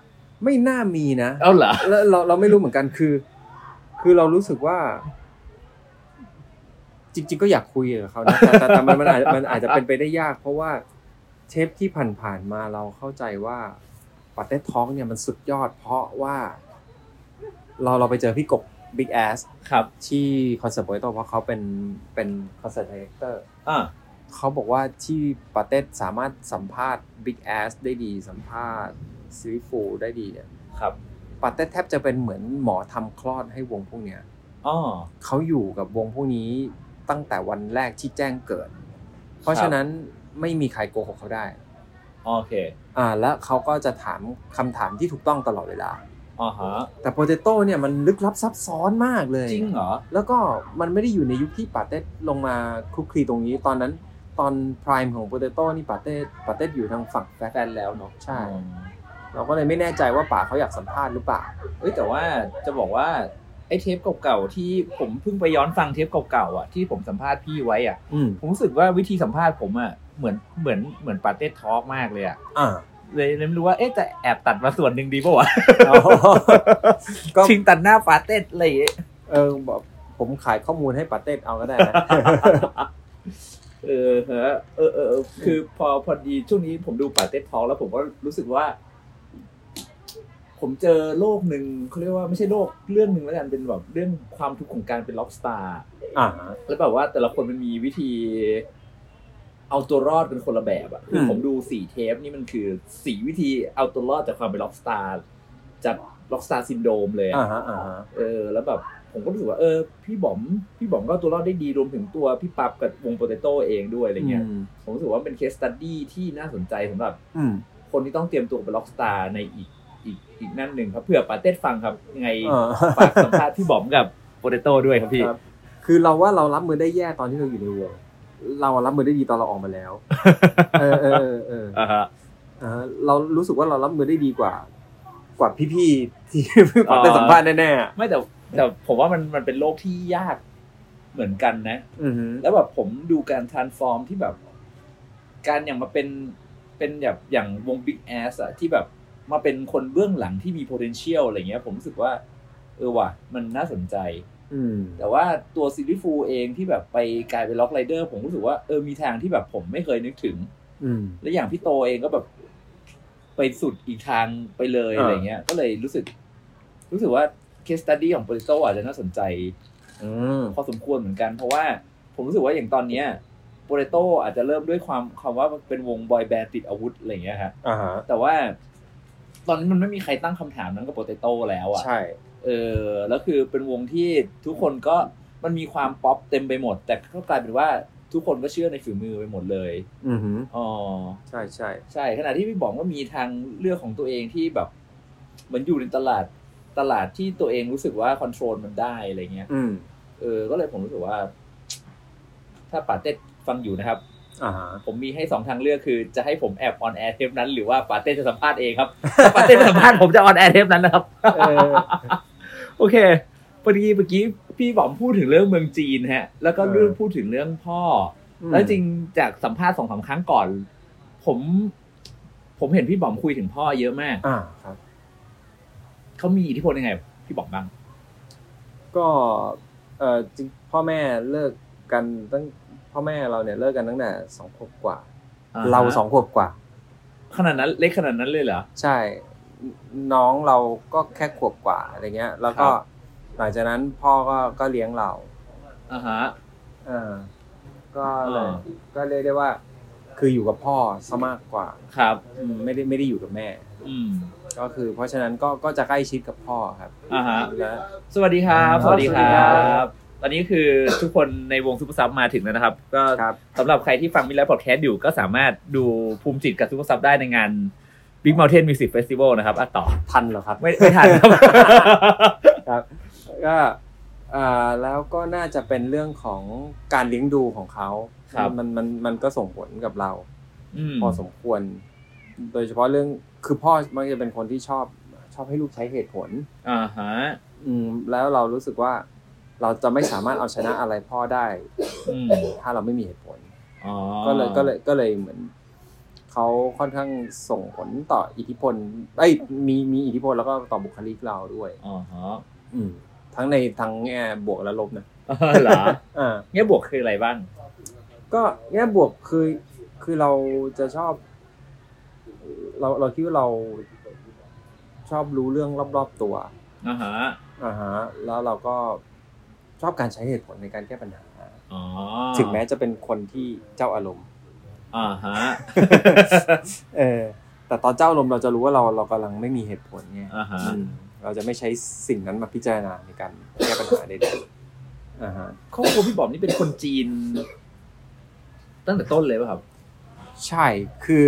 ไม่น่ามีนะเอาเหรอแล้วเราเราไม่รู้เหมือนกันคือ คือเรารู้สึกว่า จริง ๆ ก็อยากคุยกับเขานะแต่แต่แต่มันมันอาจมันอาจจะเป็นไปได้ยาก เพราะว่าเทปที่ผ่านๆมาเราเข้าใจว่าป๋าเต็ด Talk เนี่ยมันสุดยอด เพราะว่า เราเราไปเจอพี่กบ Big Ass ครับ ที่คอนเสิร์ต Potato เพราะเขาเป็นเป็น concert director อ่า เขาบอกว่าที่ป๋าเต็ดสามารถสัมภาษณ์ Big Ass ได้ดีสัมภาษณ์ Silly Fools ได้ดีเนี่ยครับป๋าเต็ดแทบจะเป็นเหมือนหมอทำคลอดให้วงพวกเนี้ยอ๋อเขาอยู่กับวงพวกนี้ตั้งแต่วันแรกที่แจ้งเกิด เพราะฉะนั้นไม่มีใครโกหกเขาได้โอเคอ่าแล้วเขาก็จะถามคำถามที่ถูกต้องตลอดเวลาอ๋อฮะแต่โปเตโต้เนี่ยมันลึกลับซับซ้อนมากเลยจริงเหรอแล้วก็มันไม่ได้อยู่ในยุคที่ปาเต้ลงมาคลุกคลีตรงนี้ตอนนั้น ตอนพร i มของโปเตโต้นี่ปาเต้ปาเต้อยู่ทางฝั่งแฟแฟนแล้วเนาะใช่อืมเราก็เลยไม่แน่ใจว่าป่าเขาอยากสัมภาษณ์หรือเปล่าเอ้ยแต่ว่าจะบอกว่าไอ้เทปเก่าๆที่ผมเพิ่งไปย้อนฟังเทปเก่าๆอะที่ผมสัมภาษณ์พี่ไว้อะอืมผมรู้สึกว่าวิธีสัมภาษณ์ผมอะเหมือนเหมือนเหมือนปาเต้ทอล์กมากเลยอะอ่าเลยเลยไม่รู้ว่าเอ๊ะจะแอบตัดมาส่วนหนึ่งดีป่าวะก็ชิงตัดหน้าปาเต้อะไรอย่างเงี้ยเออบอกผมขายข้อมูลให้ปาเต้เอาก็ได้นะ เออฮะเออเออเออคือพอพอดีช่วงนี้ผมดูปาเต้ทอล์กแล้วผมก็รู้สึกว่า ผมเจอโลกหนึ่งเขาเรียกว่าไม่ใช่โลกเรื่องหนึ่งแล้วกันเป็นแบบเรื่องความทุกข์ของการเป็น rock star อ่าแล้วแบบว่าแต่ละคนมันมีวิธี เอาตัวรอดเป็นคนละแบบอะคืออืมผมดูสี่เทปนี่มันคือสี่วิธีเอาตัวรอดจากความเป็น rock star จาก rock star syndrome เลยอะอ่าฮะอ่าฮะเออ แล้วแบบ ผมก็รู้สึกว่าเออพี่บอมพี่บอมก็เอาตัวรอดได้ดีรวมถึงตัวพี่ปั๊บกับวง Potato เองด้วยอะไรเงี้ยมผมรู้สึกว่าเป็น case study ที่น่าสนใจสำหรับอืมคนที่ต้องเตรียมตัวเป็น rock star ในอีกอีกอีกนั่นหนึ่งครับเผื่อป๋าเต็ดฟังครับยังไงเออฝากสัมภาษณ์พี่บอมกับ Potato ด้วยครับพี่ครับคือเราว่าเรารับมือได้แย่ตอนที่เราอยู่ในวงเรารับมือได้ดีตอนเราออกมาแล้ว เออเออเออเอออ่าฮะอ่าเรารู้สึกว่าเรารับมือได้ดีกว่า กว่าพี่ๆที่ป๋าเต็ดสัมภาษณ์แน่ๆไม่แต่ แต่ผมว่ามันมันเป็นโลกที่ยากเหมือนกันนะอือฮึแล้วแบบผมดูการ transform ที่แบบ การอย่างมาเป็นเป็นแบบอย่างวง Big Ass อะที่แบบมาเป็นคนเบื้องหลังที่มี potential อะไรเงี้ย ผมรู้สึกว่า เออว่ะ มันน่าสนใจอืมแต่ว่าตัว Silly Fools เองที่แบบไปกลายเป็น Rock Rider ผมรู้สึกว่าเออมีทางที่แบบผมไม่เคยนึกถึงอืมและอย่างพี่โตเองก็แบบไปสุดอีกทางไปเลยอ่าอะไรเงี้ย ก็เลยรู้สึก รู้สึกว่า case study ของ Potato อาจจะน่าสนใจอืมพอสมควรเหมือนกัน เพราะว่าผมรู้สึกว่าอย่างตอนเนี้ย Potato อาจจะเริ่มด้วยความคำว่าเป็นวงบอยแบนด์ติดอาวุธอะไรเงี้ยฮะอ่าฮะแต่ว่า ตอนนี้มันไม่มีใครตั้งคำถามนั้นกับ Potato แล้วอะใช่ เออแล้วคือเป็นวงที่ทุกคนก็มันมีความป๊อปเต็มไปหมด แต่ก็กลายเป็นว่าทุกคนก็เชื่อในฝีมือไปหมดเลย อือฮึอ๋อ ใช่ใช่ ใช่ ขณะที่พี่บอมว่ามีทางเลือกของตัวเองที่แบบเหมือนอยู่ในตลาด ตลาดที่ตัวเองรู้สึกว่า control มันได้อะไรเงี้ยอืมเออ ก็เลยผมรู้สึกว่า ถ้าป๋าเต็ดฟังอยู่นะครับอ่าฮะผมมีให้สองทางเลือกคือ จะให้ผมแอบ on air เทปนั้นหรือว่าป๋าเต็ดจะสัมภาษณ์เองครับถ้าป๋าเต็ดไม่สัมภาษณ์ผมจะ on air เทปนั้นนะครับเออโอเคพอดีเมื่อกี้พี่บอมพูดถึงเรื่องเมืองจีนฮะ แล้วก็เออเรื่องพูดถึงเรื่องพ่ออแล้วจริงจากสัมภาษณ์สองสามครั้งก่อน ผม ผมเห็นพี่บอมคุยถึงพ่อเยอะมากอ่าครับ เขามีอิทธิพลยังไง พี่บอกบ้าง ก็เออจริงพ่อแม่เลิกกันตั้งพ่อแม่เราเนี่ยเลิกกันตั้งแต่สองขวบกว่าอ่าเราสองขวบกว่า ขนาดนั้นเล็กขนาดนั้นเลยเหรอใช่ น้องเราก็แค่ขวบกว่าอะไรเงี้ย แล้วก็ครับหลังจากนั้นพ่อก็ก็เลี้ยงเราอ่าฮะเออก็เลยอ่าก็เรียกได้ว่า คืออยู่กับพ่อซะมากกว่า ครับอืมไม่ได้ไม่ได้อยู่กับแม่ อืม ก็คือเพราะฉะนั้นก็ก็จะใกล้ชิดกับพ่อครับอ่าฮะและสวัสดีครับครับสวัสดีคสวัสดีครับบตอนนี้คือทุกคนในวง Supersub มาถึงแล้วนะครับ ก็ครับสำหรับใครที่ฟังมิลเลอร์พอดแคสต์อยู่ก็สามารถดูภูมิจิตกับ Supersub ได้ในงาน Big Mountain Music Festival นะครับอะต่อทันเหรอครับ ไม่ไม่ทันครับครับก็อ่าแล้วก็น่าจะเป็นเรื่องของการเลี้ยงดูของเขาครับมันมันมันก็ส่งผลกับเราอืมพอสมควร โดยเฉพาะเรื่อง คือพ่อมักจะเป็นคนที่ชอบชอบให้ลูกใช้เหตุผลอ่าฮะอืมแล้วเรารู้สึกว่า เราจะไม่สามารถเอาชนะอะไรพ่อได้อืมถ้าเราไม่มีเหตุผลอ๋อก็เลยก็เลยก็เลยเหมือนเขาค่อนข้างส่งผลต่ออิทธิพลเอ้ยมีมีอิทธิพลแล้วก็ต่อบุคลิกเราด้วยอ๋อฮะอืม ทั้งในทั้งแง่บวกและลบนะเออเหรออ่าแง่บวกคืออะไรบ้าง ก็แง่บวกคือคือเราจะชอบ เราเราคิดว่าเราชอบรู้เรื่องรอบๆตัวอ่าฮะอ่าฮะแล้วเราก็ชอบการใช้เหตุผลในการแก้ปัญหาอ๋อถึงแม้จะเป็นคนที่เจ้าอารมณ์อ่าฮะเออแต่ตอนเจ้าอารมณ์เราจะรู้ว่าเราเรากำลังไม่มีเหตุผลไงอ่าฮะอืมเราจะไม่ใช้สิ่งนั้นมาพิจารณาในการแก้ปัญหาใดๆอ่าฮะครอบครัวพี่บอมนี่เป็นคนจีน ตั้งแต่ต้นเลยป่ะครับ ใช่คือ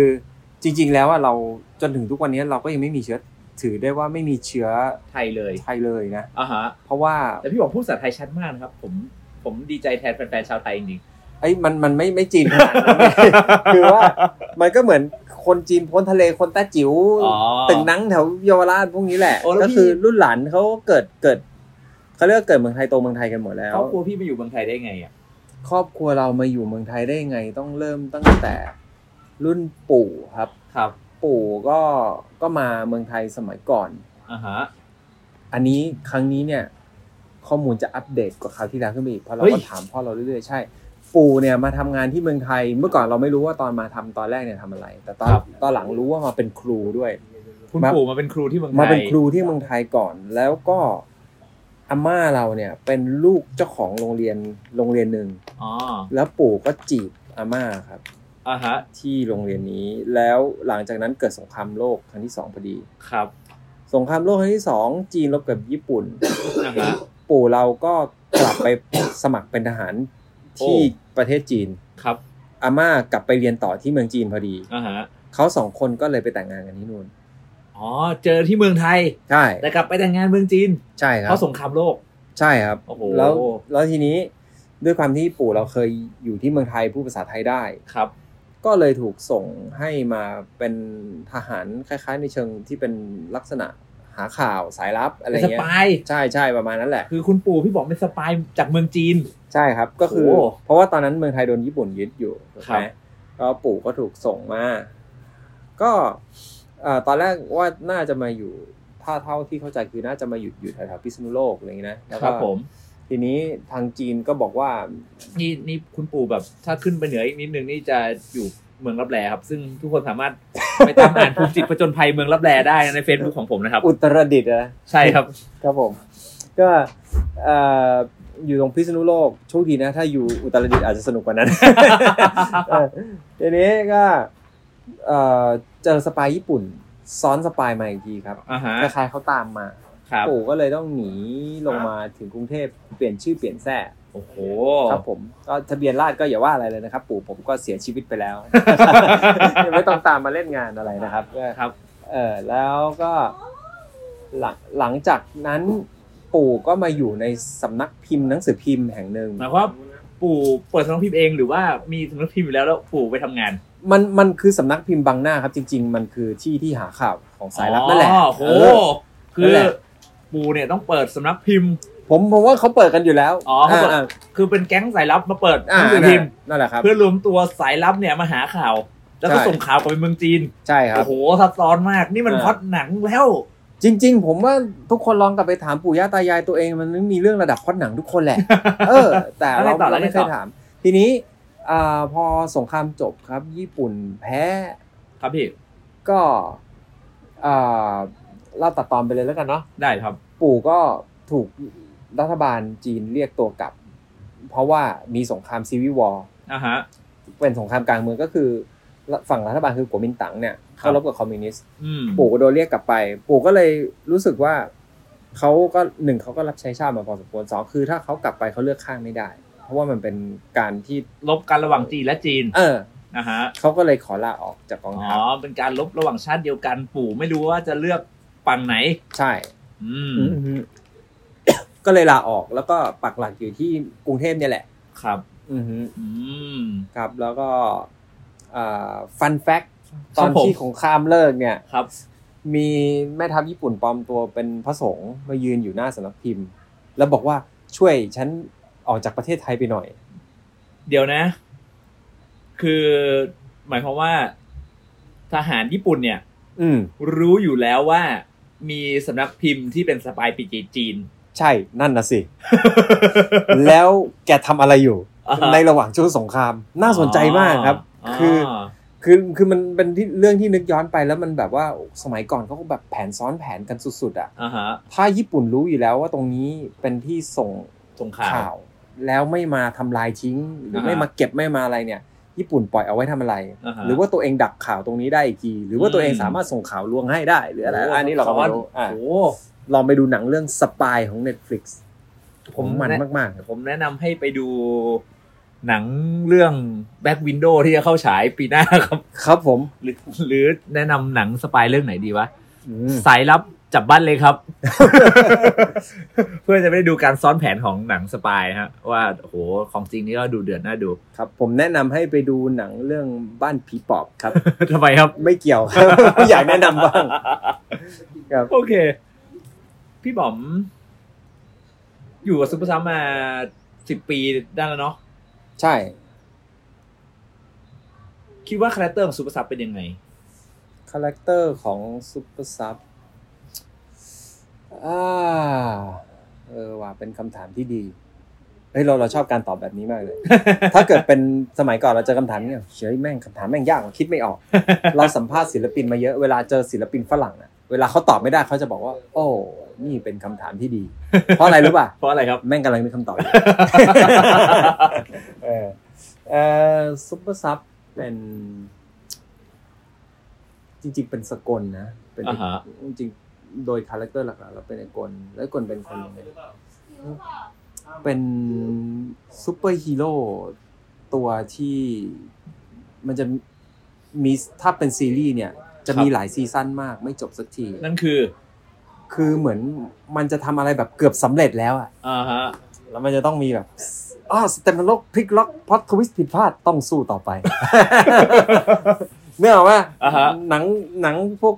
จริง ๆ แล้วว่าเราจนถึงทุกวันนี้เราก็ยังไม่มีเชื้อถือได้ว่าไม่มีเชื้อไทยเลยไทยเลยนะอ่าฮะเพราะว่าแต่พี่บอมพูดภาษาไทยชัดมากนะครับผมผมดีใจแทนแฟนๆชาวไทยจริงไอ้ยมันมันไม่ไม่จีนขนาดนั้นคือว่ามันก็เหมือนคนจีนพ้นทะเลคนแต้จิ๋วอ๋อตึงนังแถวเยาวราชพวกนี้แหละโอ้แล้วก็พี่คือรุ่นหลานเขาเกิดเกิดเขาเรียกว่าเกิดเมืองไทยโตเมืองไทยกันหมดแล้ๆควรอบครัวพี่มาอยู่เมืองไทยได้ไงอะครอบครัวเรามาอยู่เมืองไทยได้ยังไงต้องเริ่มตั้งแต่ รุ่นปู่ครับ ครับ ปู่ก็ก็มาเมืองไทยสมัยก่อนอ่าฮะอันนี้ครั้งนี้เนี่ย ข้อมูลจะอัปเดตกว่าคราวที่แล้วขึ้นไปอีกเพราะเราเฮ้ยก็ถามพ่อเราเรื่อยๆใช่ ปู่เนี่ยมาทำงานที่เมืองไทย เมื่อก่อนเราไม่รู้ว่าตอนมาทำตอนแรกเนี่ยทำอะไร แต่ตอนตอนหลังรู้ว่ามาเป็นครูด้วย คุณมา ปู่มาเป็นครูที่เมืองไทยมาเป็นครูที่เมืองไทยก่อน แล้วก็อาม่าเราเนี่ย เป็นลูกเจ้าของโรงเรียนโรงเรียนหนึ่ง อ๋อแล้วปู่ก็จีบอาม่าครับ อ่าฮะที่โรงเรียนนี้ แล้วหลังจากนั้นเกิดสงครามโลกครั้งที่สองพอดีครับ สงครามโลกครั้งที่สองจีนรบกับญี่ปุ่นอ่าฮะปู่เราก็กลับไปสมัครเป็นทหารที่โอ้ประเทศจีนครับอาม่ากลับไปเรียนต่อที่เมืองจีนพอดีอ่าฮะเขาสองคนก็เลยไปแต่งงานกันที่นู่นอ๋อเจอที่เมืองไทยใช่แต่กลับไปแต่งงานเมืองจีนใช่คเพรับราะสงครามโลกใช่ครับโอ้โหแล้วแล้วทีนี้ด้วยความที่ปู่เราเคยอยู่ที่เมืองไทยพูดภาษาไทยได้ครับ ก็เลยถูกส่งให้มาเป็นทหารคล้าย ๆ ในเชิงที่เป็นลักษณะหาข่าวสายลับอะไรเป็นสเงี้ยปายใช่ใช่ประมาณนั้นแหละ คือคุณปู่พี่บอกเป็นสปายจากเมืองจีน ใช่ครับก็คือโอ้เพราะว่าตอนนั้นเมืองไทยโดนญี่ปุ่นยึดอยู่ถูกครัไหมบก็ปู่ก็ถูกส่งมา ก็เอ่อตอนแรกว่าน่าจะมาอยู่ถ้าเท่าที่เข้าใจคือน่าจะมาอยู่อยู่แถวๆพิษณุโลกอะไรอย่างนี้นะแล้วคก็รับผม ทีนี้ทางจีนก็บอกว่า นี่นี่คุณปู่แบบ ถ้าขึ้นไปเหนืออีกนิดนึงนี่จะอยู่เมืองลับแลครับ ซึ่งทุกคนสามารถไปตามอ่านภูมิจิตผจญภัยเมืองลับแลได้ใน Facebook ของผมนะครับ อุตรดิตถ์นะใช่ครับ ครับผม ก็เอ่ออยู่ตรงพิษณุโลกโชคดีนะ ถ้าอยู่อุตรดิตถ์อาจจะสนุกกว่านั้นเออทีนี้ก็เอ่อเจอ spy ญี่ปุ่น ซ้อน spy มาอีกทีครับอ่าฮะคล้ายๆเขาตามมาครับ ปู่ก็เลยต้องหนีลงมาถึงกรุงเทพเปลี่ยนชื่อเปลี่ยนแซ่โอ้โหครับผมก็ทะเบียนราษฎร์ก็อย่าว่าอะไรเลยนะครับ ปู่ผมก็เสียชีวิตไปแล้วยังไม่ต้องตามมาเล่นงานอะไรนะครับก็ครับ เออแล้วก็หลังหลังจากนั้นปู่ก็มาอยู่ในสำนักพิมพ์หนังสือพิมพ์แห่งหนึ่งหมายความว่าปู่เปิดสำนักพิมพ์เองหรือว่ามีสำนักพิมพ์อยู่แล้วแล้วปู่ไปทำงาน มันมันคือสำนักพิมพ์บางหน้าครับ จริง ๆ มันคือที่ที่หาข่าวของสายลับนั่นแหละอ๋อโหเออคืนั่อนแหละ ปู่เนี่ยต้องเปิดสำนักพิมพ์ ผมผมว่าเขาเปิดกันอยู่แล้วอ๋อเขาเปิดอ่าคือเป็นแก๊งสายลับมาเปิดหอ่านังสือพิมพ์นั่นแหละครับเพื่อรวมตัวสายลับเนี่ยมาหาข่าว แล้วก็ใช่ส่งข่าวกลับไปเมืองจีนใช่ครับโอ้โหซับซ้อนมากนี่มันอ่าพล็อดหนังแล้ว จริง ๆ ผมว่าทุกคนลองกลับไปถามปู่ย่าตายายตัวเองมันมีเรื่องระดับพล็อดหนังทุกคนแหละ เออ แต่แล้วไงเราต่อเราไม่แล้วไงต่เคยอถาม ทีนี้อ่าพอสงครามจบครับ ญี่ปุ่นแพ้ ครับพี่ก็อ่า เราตัดตอนไปเลยแล้วกันเนาะได้ครับ ปู่ก็ถูกรัฐบาลจีนเรียกตัวกลับ เพราะว่ามีสงครามซีวิวอร์อ่าฮะเป็นสงครามกลางเมืองก็คือ ฝั่งรัฐบาลคือกัวมินตั๋งเนี่ยครับเข้ารบกับคอมมิวนิสต์อืมปู่ก็โดนเรียกกลับไป ปู่ก็เลยรู้สึกว่าเขาก็หนึ่งเขาก็รับใช้ชาติมาพอสมควรสองคือถ้าเขากลับไปเขาเลือกข้างไม่ได้ เพราะว่ามันเป็นการที่ลบกันระหว่างจีนและจีน เออนะฮะเขาก็เลยขอลาออกจากกองอ๋ทัพอเป็นการลบระหว่างชาติเดียวกันปู่ไม่รู้ว่าจะเลือก ฝั่งไหน ใช่อืมอืมก็เลยลาออกแล้วก็ปักหลักอยู่ที่กรุงเทพเนี่ยแหละ ครับ อือฮึอืมครับ แล้วก็ฟันแฟกตครัอบนผมที่สงครามเลิกเนี่ยครับ มีแม่ทัพญี่ปุ่นปลอมตัวเป็นพระสงฆ์มายืนอยู่หน้าสำนักพิมพ์ แล้วบอกว่าช่วยฉันออกจากประเทศไทยไปหน่อย เดี๋ยวนะ คือหมายความว่า ทหารญี่ปุ่นเนี่ย อืมรู้อยู่แล้วว่า มีสำนักพิมพ์ที่เป็นสปายปีจีน ใช่นั่นนะสิ แล้วแกทำอะไรอยู่ อ่าฮะ ในระหว่างช่วงสงคราม น่าสนใจมากครับ คือ คือคือมันเป็นที่เรื่องที่นึกย้อนไปแล้วมันแบบว่าสมัยก่อนเขาก็แบบแผนซ้อนแผนกันสุดๆอะอ่าฮะถ้าญี่ปุ่นรู้อยู่แล้วว่าตรงนี้เป็นที่ส่งสงข่าวข่าวแล้วไม่มาทำลายทิ้ง หรืออ่าฮะไม่มาเก็บไม่มาอะไรเนี่ย ญี่ปุ่นปล่อยเอาไว้ทำอะไรอ่าฮะหรือว่าตัวเองดักข่าวตรงนี้ได้อีกที หรือว่าตัวเองอืมสามารถส่งข่าวลวงให้ได้ หรืออะไรโอันนี้เราก็ไม่รู้อะโอ้ลองไปดูหนังเรื่องสปายของ Netflix ผมมันแะมากๆครับผมแนะนำให้ไปดูหนังเรื่อง Back Window ที่จะเข้าฉายปีหน้าครับ ครับผม หรือหรือแนะนำหนังสปายเรื่องไหนดีวะอืมสายลับ จับบ้านเลยครับ เพื่อจะไม่ได้ดูการซ้อนแผนของหนังสปายฮะ ว่าโอ้โหของจริงนี่ก็ดูเดือดน่าดู ครับ ผมแนะนำให้ไปดูหนังเรื่องบ้านผีปอบครับทำไมครับ ไม่เกี่ยวครับอยากแนะนำบ้างครับโอเค พี่บอม อยู่กับซุปเปอร์ซับมาสิบปีได้แล้วเนาะใช่ คิดว่า character ของซุปเปอร์ซับเป็นยังไง character ของซูเปอร์ซับ อ่าเออว่าเป็นคำถามที่ดีเฮ้ยเราเราชอบการตอบแบบนี้มากเลย ถ้าเกิดเป็นสมัยก่อนเราเจอคำถามนี้เฉยแม่งคำถามแม่งยากว่ะคิดไม่ออก เราสัมภาษณ์ศิลปินมาเยอะเวลาเจอศิลปินฝรั่งอะเวลาเขาตอบไม่ได้เขาจะบอกว่า โอ้นี่เป็นคำถามที่ดี เพราะอะไรรู้ป่ะเพราะอะไรครับแม่งกำลังมีคำตอบอยู่เออเออซุปเปอร์ซับเป็น จริง ๆ เป็นสกลนะเป็นอ่าฮะจริงๆ โดย character หลักๆเราเป็นไอ้กลแล้วกลเป็นคนยังไงเป็นซูเปอร์ฮีโร่ตัวที่มันจะมีถ้าเป็นซีรีส์เนี่ย จะมีหลายซีซั่นมากไม่จบสักที นั่นคือ คือเหมือนมันจะทำอะไรแบบเกือบสำเร็จแล้วอะอ่าฮะแล้วมันจะต้องมีแบบอ๋อสเตมโลกพลิกล็อกพล็อตทวิสต์ผิดพลาดต้องสู้ต่อไปเนื่ออกว่าอ่าฮะหนังหนังพวก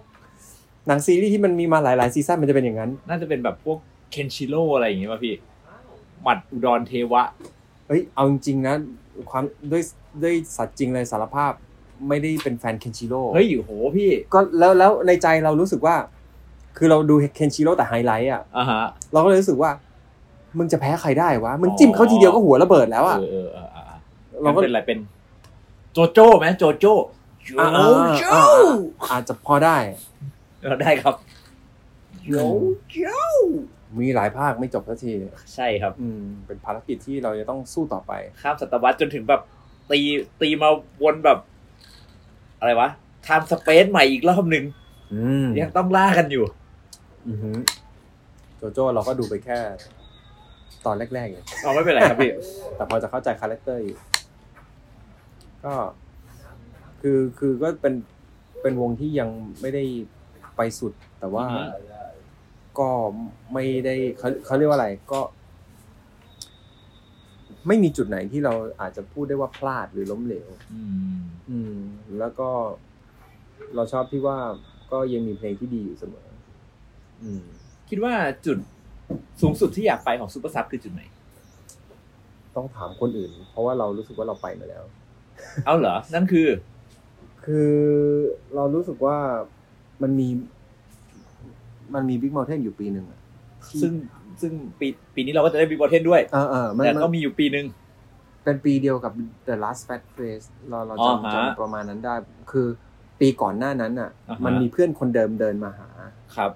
หนังซีรีส์ที่มันมีมาหลายๆซีซั่นมันจะเป็นอย่างนั้น น่าจะเป็นแบบพวกเคนชิโร่อะไรอย่างเงี้ยป่ะพี่หมัดอุดรเทวะ เอ้ยเอาจริงๆนะความด้วยด้วยสัตว์จริงเลยสารภาพไม่ได้เป็นแฟนเคนชิโร่เฮ้ยโหพี่ก็แล้วแล้วในใจเรารู้สึกว่า คือเราดูเคนชิโร่แต่ไฮไลท์อะอ่าฮะเราก็เลยรู้สึกว่า มึงจะแพ้ใครได้วะมึงจิ้มเขาทีเดียวก็หัวระเบิดแล้วอะเออเออเออเออเราก็เป็นอะไรเป็น โจโจ้ไหมโจโจ้โจอ่าอ่าโจ้อ่าอาจจะพอได้ เออได้ครับโจโจ้มีหลายภาคไม่จบสักทีใช่ครับ อืมเป็นภารกิจที่เราจะต้องสู้ต่อไปข้ามศตวรรษจนถึงแบบ ตีตีมาวนแบบ อะไรวะ time space ใหม่อีกรอบหนึ่งอืมยังต้องล่ากันอยู่ อือหือโจโจ้เราก็ดูไปแค่ ตอนแรกๆเองเอาไม่เป็นไรครับพี่ แต่พอจะเข้าใจ character อยู่ ก็ คือคือก็เป็นเป็นวงที่ยังไม่ได้ ไปสุด แต่ว่าอือฮึก็ไม่ได้เขาเขาเรียกว่าอะไรก็ ไม่มีจุดไหนที่เราอาจจะพูดได้ว่าพลาดหรือล้มเหลวอืมอืม แล้วก็เราชอบที่ว่าก็ยังมีเพลงที่ดีอยู่เสมอ อืม คิดว่าจุดสูงสุดที่อยากไปของซูเปอร์ซับคือจุดไหน ต้องถามคนอื่น เพราะว่าเรารู้สึกว่าเราไปมาแล้ว เอาเหรอ นั่นคือ คือเรารู้สึกว่า มันมี มันมีบิ๊ก u n t เทนอยู่ปีหนึ่งอะที่ซึ่งซึ่งปีปีนี้เราก็จะได้บีบอเทนด้วยเออเออมันแต่มันก็มีอยู่ปีหนึ่งเป็นปีเดียวกับ The Last Fat Race เราเราอ๋อจำฮะจำประมาณนั้นได้ คือปีก่อนหน้านั้นอะอ่าฮะมันมีเพื่อนคนเดิมเดินมาหาครับ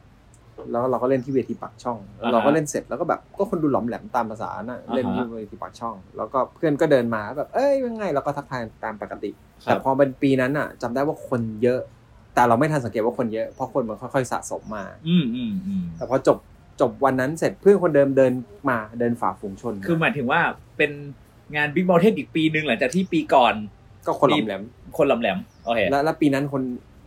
แล้วเราก็เล่นที่เวทีปากช่องอ่าฮะเราก็เล่นเสร็จแล้วก็แบบก็คนดูหลอมแหลมตามภาษาน่ะอ่าฮะเล่นที่เวทีปากช่อง แล้วก็เพื่อนก็เดินมาแบบเอ้ยยังไงเราก็ทักทายตามปกติคแต่รับพอเป็นปีนั้นอะจำได้ว่าคนเยอะ แต่เราไม่ทันสังเกตว่าคนเยอะเพราะคนมันค่อยๆสะสมมา อืมอืมอืมแต่พอจบจบวันนั้นเสร็จเพื่อนคนเดิมเดินมาเดินฝ่าฝูงชนคือหมายถึงว่าเป็นงานบิ๊กบอเทนอีกปีหนึ่งหลังจากที่ปีก่อนก็คนหลอมแหลม คนลำแหลมโอเคแล้วแล้วปีนั้นคน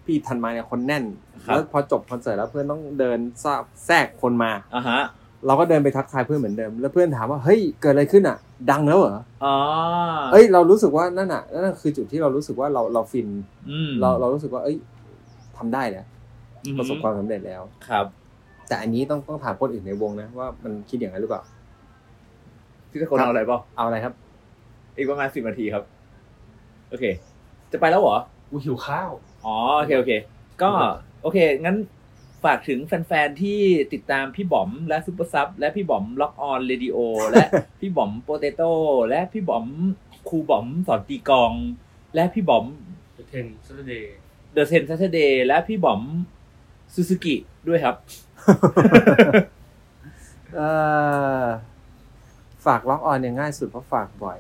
พี่ทันมาเนี่ยคนแน่นครับแล้วพอจบคอนเสิร์ตแล้วเพื่อนต้องเดินซาแทรกคนมาอ่าฮะเราก็เดินไปทักทายเพื่อนเหมือนเดิม แล้วเพื่อนถามว่าเฮ้ยเกิดอะไรขึ้นอะ ดังแล้วเหรออ๋อเอ้ยเรารู้สึกว่านั่นอะนั่นนะคือจุดที่เรารู้สึกว่าเราเราฟินอืมเราเรารู้สึกว่าเอ้ย ทำได้แล้วอืมประสบความสำเร็จแล้วครับ แต่อันนี้ต้องต้องถามคนอื่นในวงนะว่ามันคิดอย่างนั้นหรือเปล่าพี่ตะโกนเอาอะไรเปล่าเอาอะไรครับ อีกประมาณสิบนาทีครับ โอเค จะไปแล้วเหรอกูหิวข้าวอ๋อโอเคโอเค ก็โอเค งั้นฝากถึงแฟนๆ ที่ติดตามพี่บอมและซุปเปอร์ซับและพี่บอมล็อกออนเรดิโอและพี่บอมโปเตโต้และพี่บอมครูบอมสอนตีกลอง และพี่บอม The Ten Saturday เด อะเซนซัตเดย์และพี่บอมซูซูกิด้วยครับเอ่อฝากล็อกออนเนี่ยง่ายสุดเพราะฝากบ่อย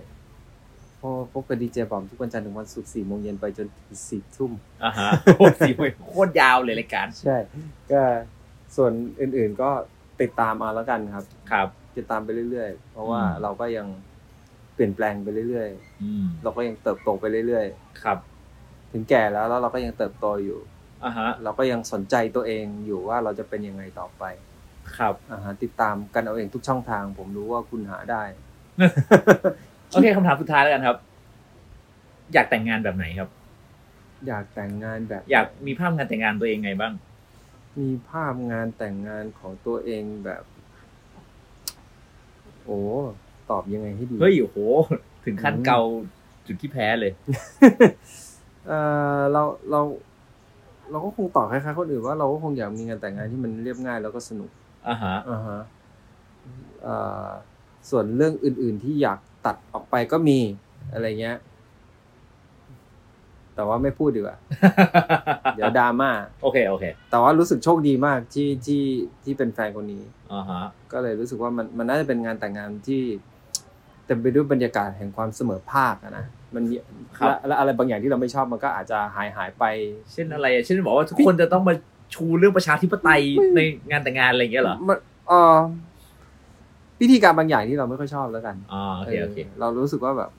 เพราะพบกับดีเจบอมทุกวันจันทร์ถึงวันศุกร์สี่โมงเย็นไปจนถึงสี่ทุ่มอ่าฮะโอ้สี่โมงโคตรยาวเลยรายการ ใช่ ก็ส่วนอื่นๆก็ติดตามเอาแล้วกันครับ ครับ ติดตามไปเรื่อยๆ เพราะว่าอืมเราก็ยังเปลี่ยนแปลงไปเรื่อยอืมๆเราก็ยังเติบโตไปเรื่อยครับๆ ถึงแก่แล้วแล้วเราก็ยังเติบโตอยู่อ่าฮะเราก็ยังสนใจตัวเองอยู่ว่าเราจะเป็นยังไงต่อไป ครับอ่าฮะติดตามกันเอาเองทุกช่องทาง ผมรู้ว่าคุณหาได้ โอเคคำถามสุดท้ายแล้วกันครับ อยากแต่งงานแบบไหนครับ อยากแต่งงานแบบ อยากมีภาพงานแต่งงานตัวเองไงบ้าง มีภาพงานแต่งงานของตัวเองแบบ โอ้ตอบยังไงให้ดีเฮ้ยโอ้โห ถึงขั้นอืมเกาจุดที่แพ้เลย เออเราเรา เราก็คงตอบคล้ายๆคนอื่นว่าเราก็คงอยากมีงานแต่งงานที่มันเรียบง่ายแล้วก็สนุกอ่าฮะอ่าฮะเอ่อส่วนเรื่องอื่น ๆที่อยากตัดออกไปก็มีอะไรเงี้ย แต่ว่าไม่พูดดีกว่า เดี๋ยวดราม่า โอเค โอเค แต่ว่ารู้สึกโชคดีมากที่ที่ที่เป็นแฟนคนนี้อ่าฮะ ก็เลยรู้สึกว่ามันมันน่าจะเป็นงานแต่งงานที่เต็มไปด้วยบรรยากาศแห่งความเสมอภาคอะนะ มันมีครับและและอะไรบางอย่างที่เราไม่ชอบมันก็อาจจะหายหายไป เช่นอะไรอะเช่นบอกว่าทุกคนจะต้องมาชูเรื่องประชาธิปไตยในงานแต่งงานอะไรอย่างเงี้ยเหรอมันเออพิธีการบางอย่างที่เราไม่ค่อยชอบแล้วกันอ๋อโอเคโอเคเออเรารู้สึกว่าแบบ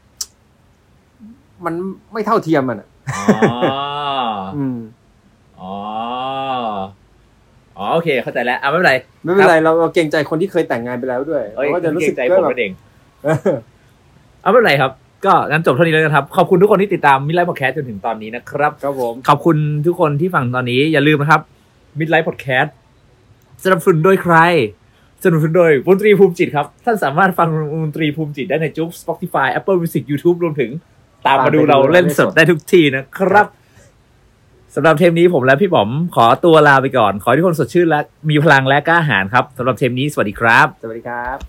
มันไม่เท่าเทียมมันอะอ๋ออืมอ๋ออ๋อโอเค เข้าใจแล้วอะไม่เป็นไรไม่เป็นไรเราเราเกรงใจคนที่เคยแต่งงานไปแล้วด้วยเอ้ยเราก็จะรู้สึกเกรงใจว่าผมแบบนั่นเองเออเอาไม่เป็นไรครับ ก็งั้นจบเท่านี้แล้วกันครับ ขอบคุณทุกคนที่ติดตามมิ d ไลฟ์พอดแคสต์จนถึงตอนนี้นะครับครับผมขอบคุณทุกคนที่ฟังตอนนี้อย่าลืมนะครับมิ d ไลฟ์พอดแคสต์สนับสนุนโดยใครสนับสนุนโดยวงตรีภูมิจิตครับ ท่านสามารถฟังวงตรีภูมิจิตได้ในจุ๊บ Spotify Apple Music YouTube รวมถึง ตามมาดูเราเล่นสดได้ทุกทีนะครับสำหรับเทปนี้ผมและพี่บอมขอตัวลาไปก่อน ขอให้ทุกคนสดชื่นและมีพลังและกล้าหาญครับสำหรับเทปนี้สวัสดีครับ สวัสดีครับ